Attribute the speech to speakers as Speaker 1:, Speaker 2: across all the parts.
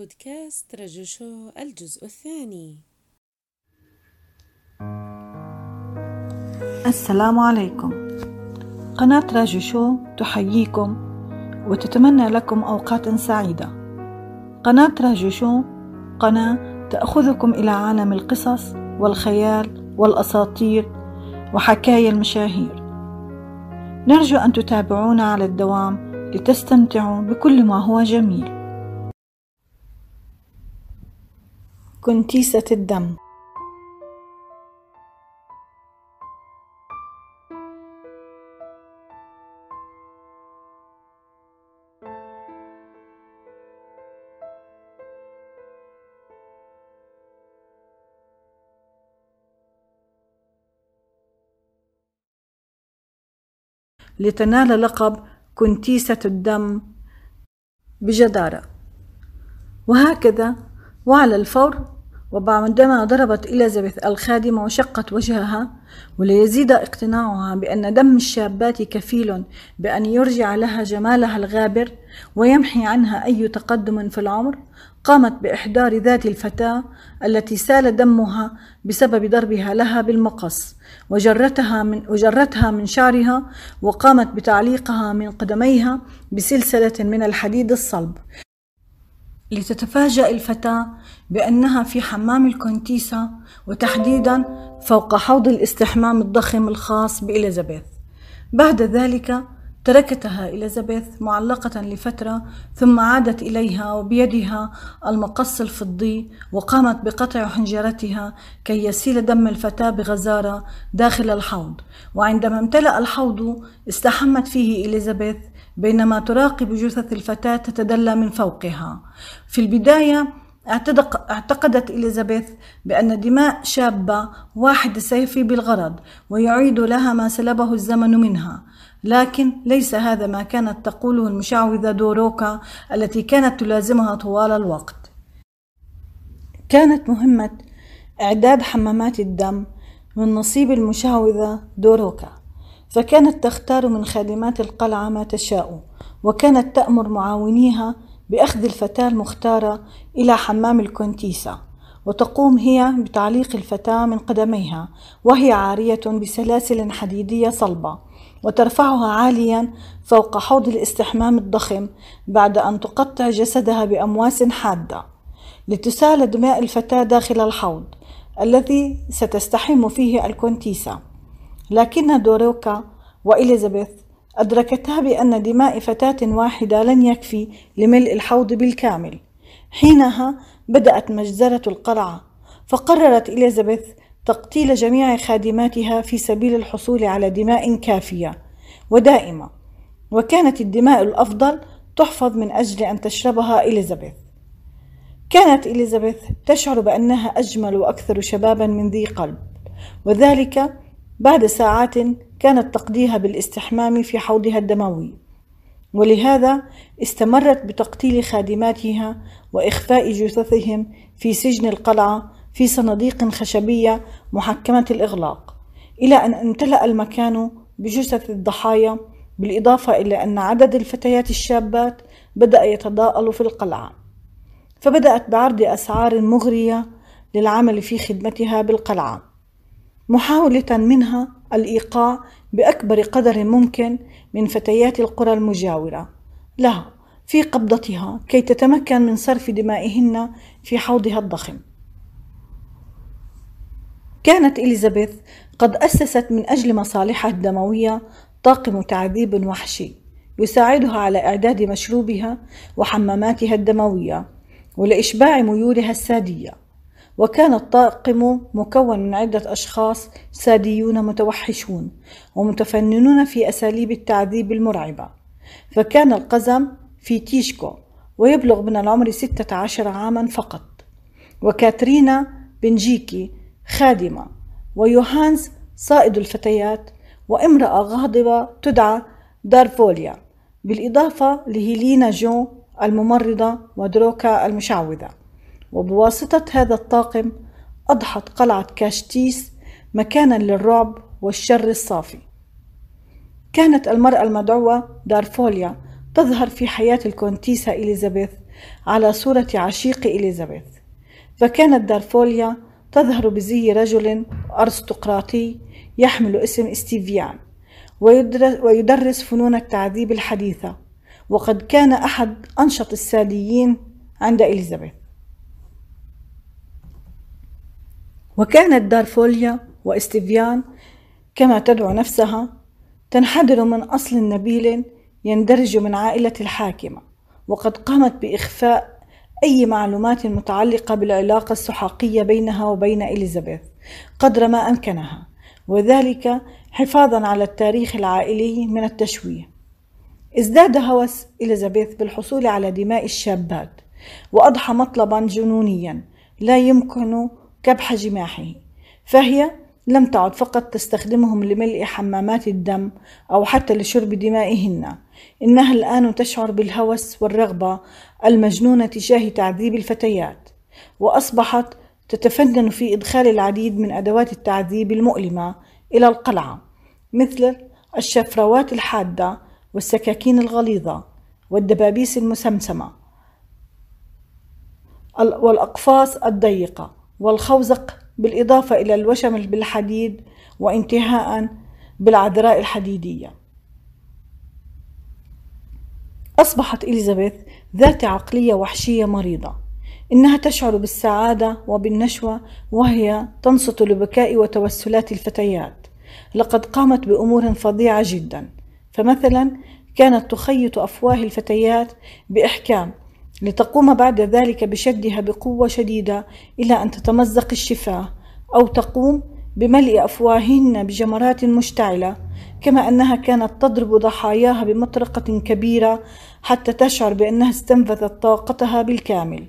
Speaker 1: بودكاست رجو شو الجزء الثاني.
Speaker 2: السلام عليكم. قناة راجو شو تحييكم وتتمنى لكم أوقات سعيدة. قناة راجو شو قناة تأخذكم إلى عالم القصص والخيال والأساطير وحكايا المشاهير. نرجو أن تتابعونا على الدوام لتستمتعوا بكل ما هو جميل. كنتيسة الدم. لتنال لقب كنتيسة الدم بجدارة. وهكذا وعلى الفور وبعدما ضربت إليزابيث الخادمة وشقت وجهها وليزيد اقتناعها بأن دم الشابات كفيل بأن يرجع لها جمالها الغابر ويمحي عنها أي تقدم في العمر قامت بإحضار ذات الفتاة التي سال دمها بسبب ضربها لها بالمقص وجرتها من وجرتها من شعرها وقامت بتعليقها من قدميها بسلسلة من الحديد الصلب. لتتفاجأ الفتاة بأنها في حمام الكونتيسا وتحديدا فوق حوض الاستحمام الضخم الخاص بإليزابيث. بعد ذلك تركتها إليزابيث معلقة لفترة ثم عادت إليها وبيدها المقص الفضي وقامت بقطع حنجرتها كي يسيل دم الفتاة بغزارة داخل الحوض. وعندما امتلأ الحوض استحمت فيه إليزابيث بينما تراقب جثث الفتاة تتدلى من فوقها. في البداية اعتقدت إليزابيث بأن دماء شابة واحدة سيفي بالغرض ويعيد لها ما سلبه الزمن منها. لكن ليس هذا ما كانت تقوله المشعوذة دوروكا التي كانت تلازمها طوال الوقت. كانت مهمة إعداد حمامات الدم من نصيب المشعوذة دوروكا فكانت تختار من خادمات القلعة ما تشاء وكانت تأمر معاونيها بأخذ الفتاة المختارة إلى حمام الكونتيسا وتقوم هي بتعليق الفتاة من قدميها وهي عارية بسلاسل حديدية صلبة. وترفعها عاليا فوق حوض الاستحمام الضخم بعد أن تقطع جسدها بأمواس حادة لتسال دماء الفتاة داخل الحوض الذي ستستحم فيه الكونتيسا لكن دوروكا وإليزابيث أدركتا بأن دماء فتاة واحدة لن يكفي لملء الحوض بالكامل. حينها بدأت مجزرة القلعة فقررت إليزابيث تقتيل جميع خادماتها في سبيل الحصول على دماء كافية ودائمة وكانت الدماء الأفضل تحفظ من أجل أن تشربها إليزابيث. كانت إليزابيث تشعر بأنها أجمل وأكثر شبابا من ذي قلب وذلك بعد ساعات كانت تقضيها بالاستحمام في حوضها الدموي. ولهذا استمرت بتقتيل خادماتها وإخفاء جثثهم في سجن القلعة في صناديق خشبية محكمة الإغلاق إلى أن امتلأ المكان بجثث الضحايا بالإضافة إلى أن عدد الفتيات الشابات بدأ يتضاءل في القلعة. فبدأت بعرض أسعار مغرية للعمل في خدمتها بالقلعة محاولة منها الإيقاع بأكبر قدر ممكن من فتيات القرى المجاورة لها في قبضتها كي تتمكن من صرف دمائهن في حوضها الضخم. كانت إليزابيث قد أسست من أجل مصالحها الدموية طاقم تعذيب وحشي يساعدها على إعداد مشروبها وحماماتها الدموية ولإشباع ميولها السادية. وكان الطاقم مكون من عدة أشخاص ساديون متوحشون ومتفننون في أساليب التعذيب المرعبة. فكان القزم في تيشكو ويبلغ من العمر ستة عشر عاما فقط. وكاترينا بنجيكي خادمة. ويوهانز صائد الفتيات وامرأة غاضبة تدعى دارفوليا بالإضافة لهيلينا جو الممرضة ودروكا المشعوذة. وبواسطة هذا الطاقم أضحت قلعة كاشتيس مكانا للرعب والشر الصافي. كانت المرأة المدعوة دارفوليا تظهر في حياة الكونتيسة إليزابيث على صورة عشيق إليزابيث. فكانت دارفوليا تظهر بزي رجل أرستقراطي يحمل اسم إستيفيان ويدرس فنون التعذيب الحديثة وقد كان أحد أنشط الساديين عند إليزابيث. وكانت دارفوليا وإستيفيان كما تدعو نفسها تنحدر من أصل نبيل يندرج من عائلة الحاكمة وقد قامت بإخفاء أي معلومات متعلقة بالعلاقة السحاقية بينها وبين إليزابيث قدر ما أمكنها وذلك حفاظا على التاريخ العائلي من التشويه. ازداد هوس إليزابيث بالحصول على دماء الشابات وأضحى مطلبا جنونيا لا يمكن كبح جماحه فهي لم تعد فقط تستخدمهم لملء حمامات الدم أو حتى لشرب دمائهن إنها الآن تشعر بالهوس والرغبة المجنونة تجاه تعذيب الفتيات وأصبحت تتفنن في إدخال العديد من أدوات التعذيب المؤلمة إلى القلعة مثل الشفروات الحادة والسكاكين الغليظة والدبابيس المسمسمة والأقفاص الضيقة والخوزق بالإضافة إلى الوشم بالحديد وانتهاء بالعذراء الحديدية. أصبحت إليزابيث ذات عقلية وحشية مريضة. إنها تشعر بالسعادة وبالنشوة وهي تنصت لبكاء وتوسلات الفتيات. لقد قامت بأمور فظيعة جدا. فمثلا كانت تخيط أفواه الفتيات بإحكام لتقوم بعد ذلك بشدها بقوة شديدة إلى أن تتمزق الشفاه أو تقوم بملء أفواههن بجمرات مشتعلة كما أنها كانت تضرب ضحاياها بمطرقة كبيرة حتى تشعر بأنها استنفذت طاقتها بالكامل.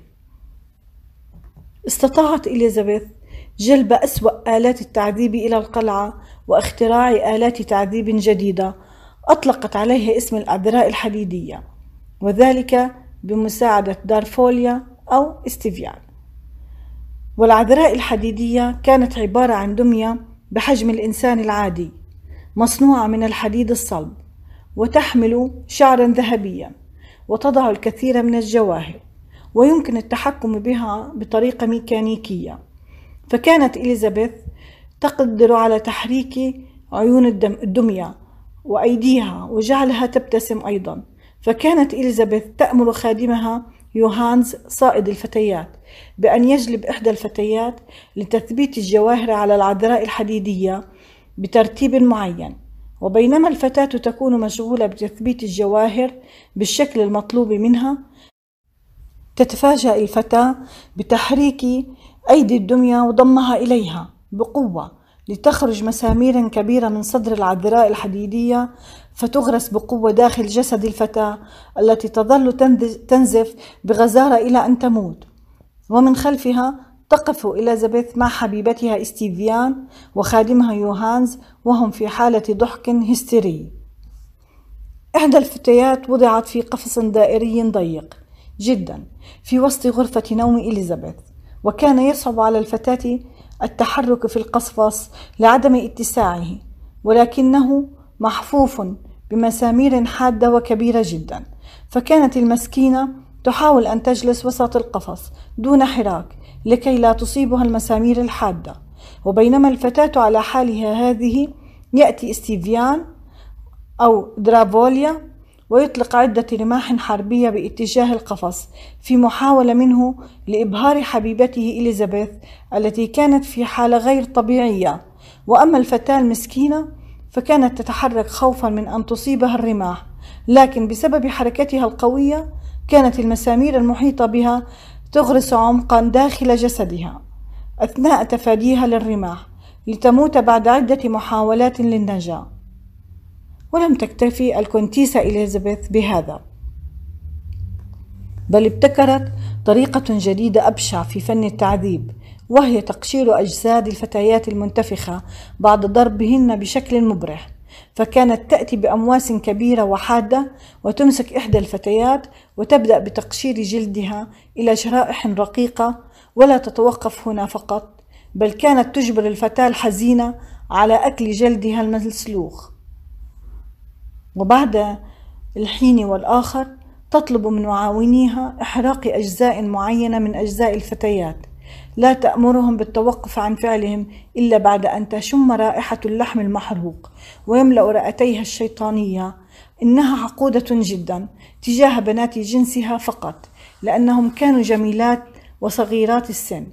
Speaker 2: استطاعت إليزابيث جلب أسوأ آلات التعذيب إلى القلعة واختراع آلات تعذيب جديدة أطلقت عليها اسم الأذراء الحديدية وذلك بمساعدة دارفوليا أو إستيفيان. والعذراء الحديدية كانت عبارة عن دمية بحجم الإنسان العادي. مصنوعة من الحديد الصلب وتحمل شعرا ذهبيا وتضع الكثير من الجواهر ويمكن التحكم بها بطريقة ميكانيكية. فكانت إليزابيث تقدر على تحريك عيون الدمية وأيديها وجعلها تبتسم أيضا. فكانت إليزابيث تأمر خادمها يوهانز صائد الفتيات بأن يجلب إحدى الفتيات لتثبيت الجواهر على العذراء الحديدية بترتيب معين وبينما الفتاة تكون مشغولة بتثبيت الجواهر بالشكل المطلوب منها تتفاجأ الفتاة بتحريك أيدي الدمية وضمها إليها بقوة لتخرج مسامير كبيرة من صدر العذراء الحديدية فتغرس بقوة داخل جسد الفتاة التي تظل تنزف بغزارة إلى أن تموت. ومن خلفها تقف إليزابيث مع حبيبتها إستيفيان وخادمها يوهانز وهم في حالة ضحك هستيري. إحدى الفتيات وضعت في قفص دائري ضيق جدا في وسط غرفة نوم إليزابيث وكان يصعب على الفتاة التحرك في القصفص لعدم اتساعه ولكنه محفوف بمسامير حادة وكبيرة جدا فكانت المسكينة تحاول أن تجلس وسط القفص دون حراك لكي لا تصيبها المسامير الحادة. وبينما الفتاة على حالها هذه يأتي إستيفيان أو درافوليا ويطلق عدة رماح حربية باتجاه القفص في محاولة منه لإبهار حبيبته إليزابيث التي كانت في حالة غير طبيعية. وأما الفتاة المسكينة فكانت تتحرك خوفا من أن تصيبها الرماح لكن بسبب حركتها القوية كانت المسامير المحيطة بها تغرس عمقا داخل جسدها أثناء تفاديها للرماح لتموت بعد عدة محاولات للنجاة. ولم تكتفي الكونتيسة إليزابيث بهذا. بل ابتكرت طريقة جديدة أبشع في فن التعذيب وهي تقشير أجساد الفتيات المنتفخة بعد ضربهن بشكل مبرح. فكانت تأتي بأمواس كبيرة وحادة وتمسك إحدى الفتيات وتبدأ بتقشير جلدها إلى شرائح رقيقة ولا تتوقف هنا فقط بل كانت تجبر الفتاة الحزينة على أكل جلدها المسلوخ. وبعد الحين والآخر تطلب من معاونيها إحراق أجزاء معينة من أجزاء الفتيات. لا تأمرهم بالتوقف عن فعلهم إلا بعد أن تشم رائحة اللحم المحروق ويملأ رئتيها الشيطانية. إنها عقودة جدا تجاه بنات جنسها فقط لأنهم كانوا جميلات وصغيرات السن.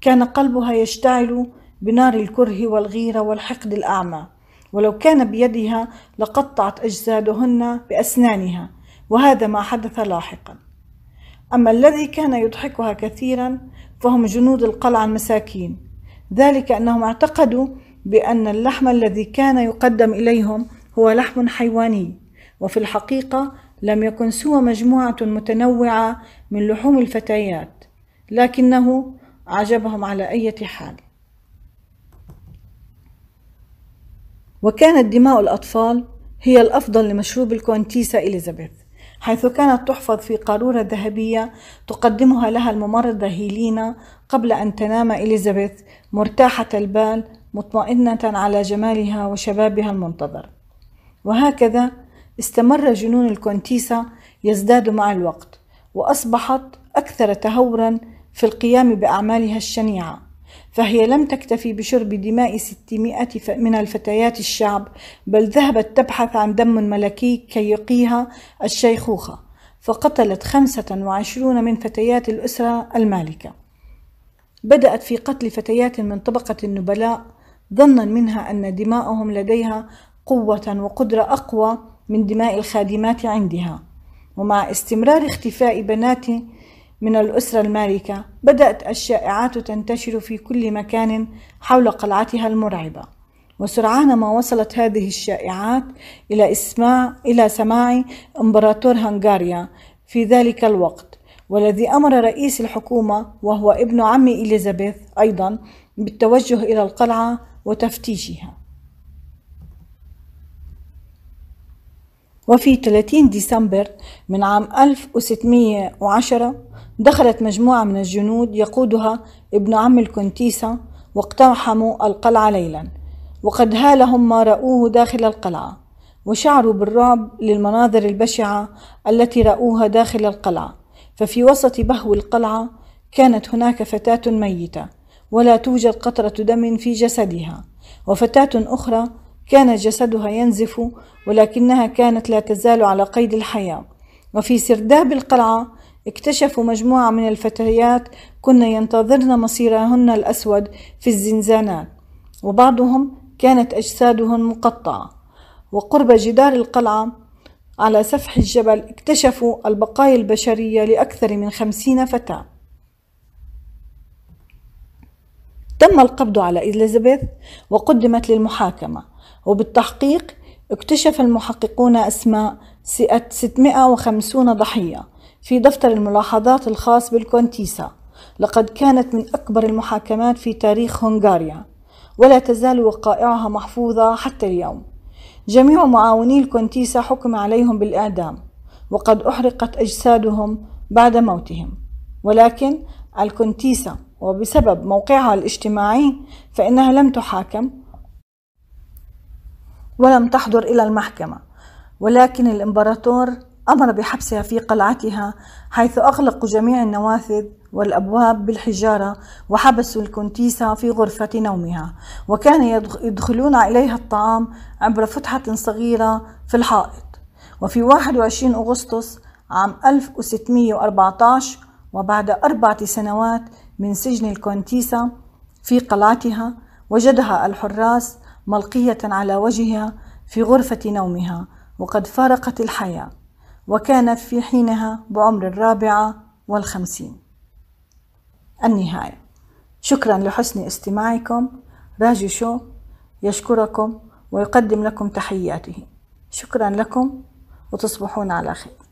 Speaker 2: كان قلبها يشتعل بنار الكره والغيرة والحقد الأعمى. ولو كان بيدها لقطعت أجسادهن بأسنانها وهذا ما حدث لاحقا. أما الذي كان يضحكها كثيرا فهم جنود القلعة المساكين. ذلك أنهم اعتقدوا بأن اللحم الذي كان يقدم إليهم هو لحم حيواني وفي الحقيقة لم يكن سوى مجموعة متنوعة من لحوم الفتيات لكنه أعجبهم على أي حال. وكانت دماء الأطفال هي الأفضل لمشروب الكونتيسا إليزابيث. حيث كانت تحفظ في قارورة ذهبية تقدمها لها الممرضة هيلينا قبل أن تنام إليزابيث مرتاحة البال مطمئنة على جمالها وشبابها المنتظر. وهكذا استمر جنون الكونتيسا يزداد مع الوقت وأصبحت أكثر تهورا في القيام بأعمالها الشنيعة. فهي لم تكتفي بشرب دماء ستمائة من الفتيات الشعب بل ذهبت تبحث عن دم ملكي كي يقيها الشيخوخة فقتلت خمسة وعشرون من فتيات الأسرة المالكة. بدأت في قتل فتيات من طبقة النبلاء ظنا منها أن دماءهم لديها قوة وقدرة أقوى من دماء الخادمات عندها. ومع استمرار اختفاء بنات من الأسرة المالكة بدأت الشائعات تنتشر في كل مكان حول قلعتها المرعبة. وسرعان ما وصلت هذه الشائعات إلى إسماع إلى سماع إمبراطور هنغاريا في ذلك الوقت والذي أمر رئيس الحكومة وهو ابن عم إليزابيث أيضا بالتوجه إلى القلعة وتفتيشها. وفي 30 ديسمبر من عام 1610 دخلت مجموعة من الجنود يقودها ابن عم الكونتيسا واقتحموا القلعة ليلا وقد هالهم ما رأوه داخل القلعة وشعروا بالرعب للمناظر البشعة التي رأوها داخل القلعة ففي وسط بهو القلعة كانت هناك فتاة ميتة ولا توجد قطرة دم في جسدها وفتاة أخرى كان جسدها ينزف ولكنها كانت لا تزال على قيد الحياة. وفي سرداب القلعة اكتشفوا مجموعة من الفتيات كن ينتظرن مصيرهن الأسود في الزنزانات وبعضهم كانت أجسادهن مقطعة. وقرب جدار القلعة على سفح الجبل اكتشفوا البقايا البشرية لأكثر من خمسين فتاة. تم القبض على إليزابيث وقدمت للمحاكمة. وبالتحقيق اكتشف المحققون أسماء 650 ضحية في دفتر الملاحظات الخاص بالكونتيسا لقد كانت من أكبر المحاكمات في تاريخ هنغاريا ولا تزال وقائعها محفوظة حتى اليوم. جميع معاوني الكونتيسا حكم عليهم بالإعدام وقد أحرقت أجسادهم بعد موتهم. ولكن الكونتيسا وبسبب موقعها الاجتماعي فإنها لم تحاكم ولم تحضر إلى المحكمة. ولكن الإمبراطور أمر بحبسها في قلعتها حيث أغلقوا جميع النوافذ والأبواب بالحجارة وحبسوا الكونتيسة في غرفة نومها. وكان يدخلون إليها الطعام عبر فتحة صغيرة في الحائط. وفي 21 أغسطس عام 1614 وبعد أربعة سنوات من سجن الكونتيسة في قلعتها وجدها الحراس ملقية على وجهها في غرفة نومها وقد فارقت الحياة وكانت في حينها بعمر الرابعة والخمسين. النهاية. شكرا لحسن استماعكم. راجي شو يشكركم ويقدم لكم تحياته. شكرا لكم وتصبحون على خير.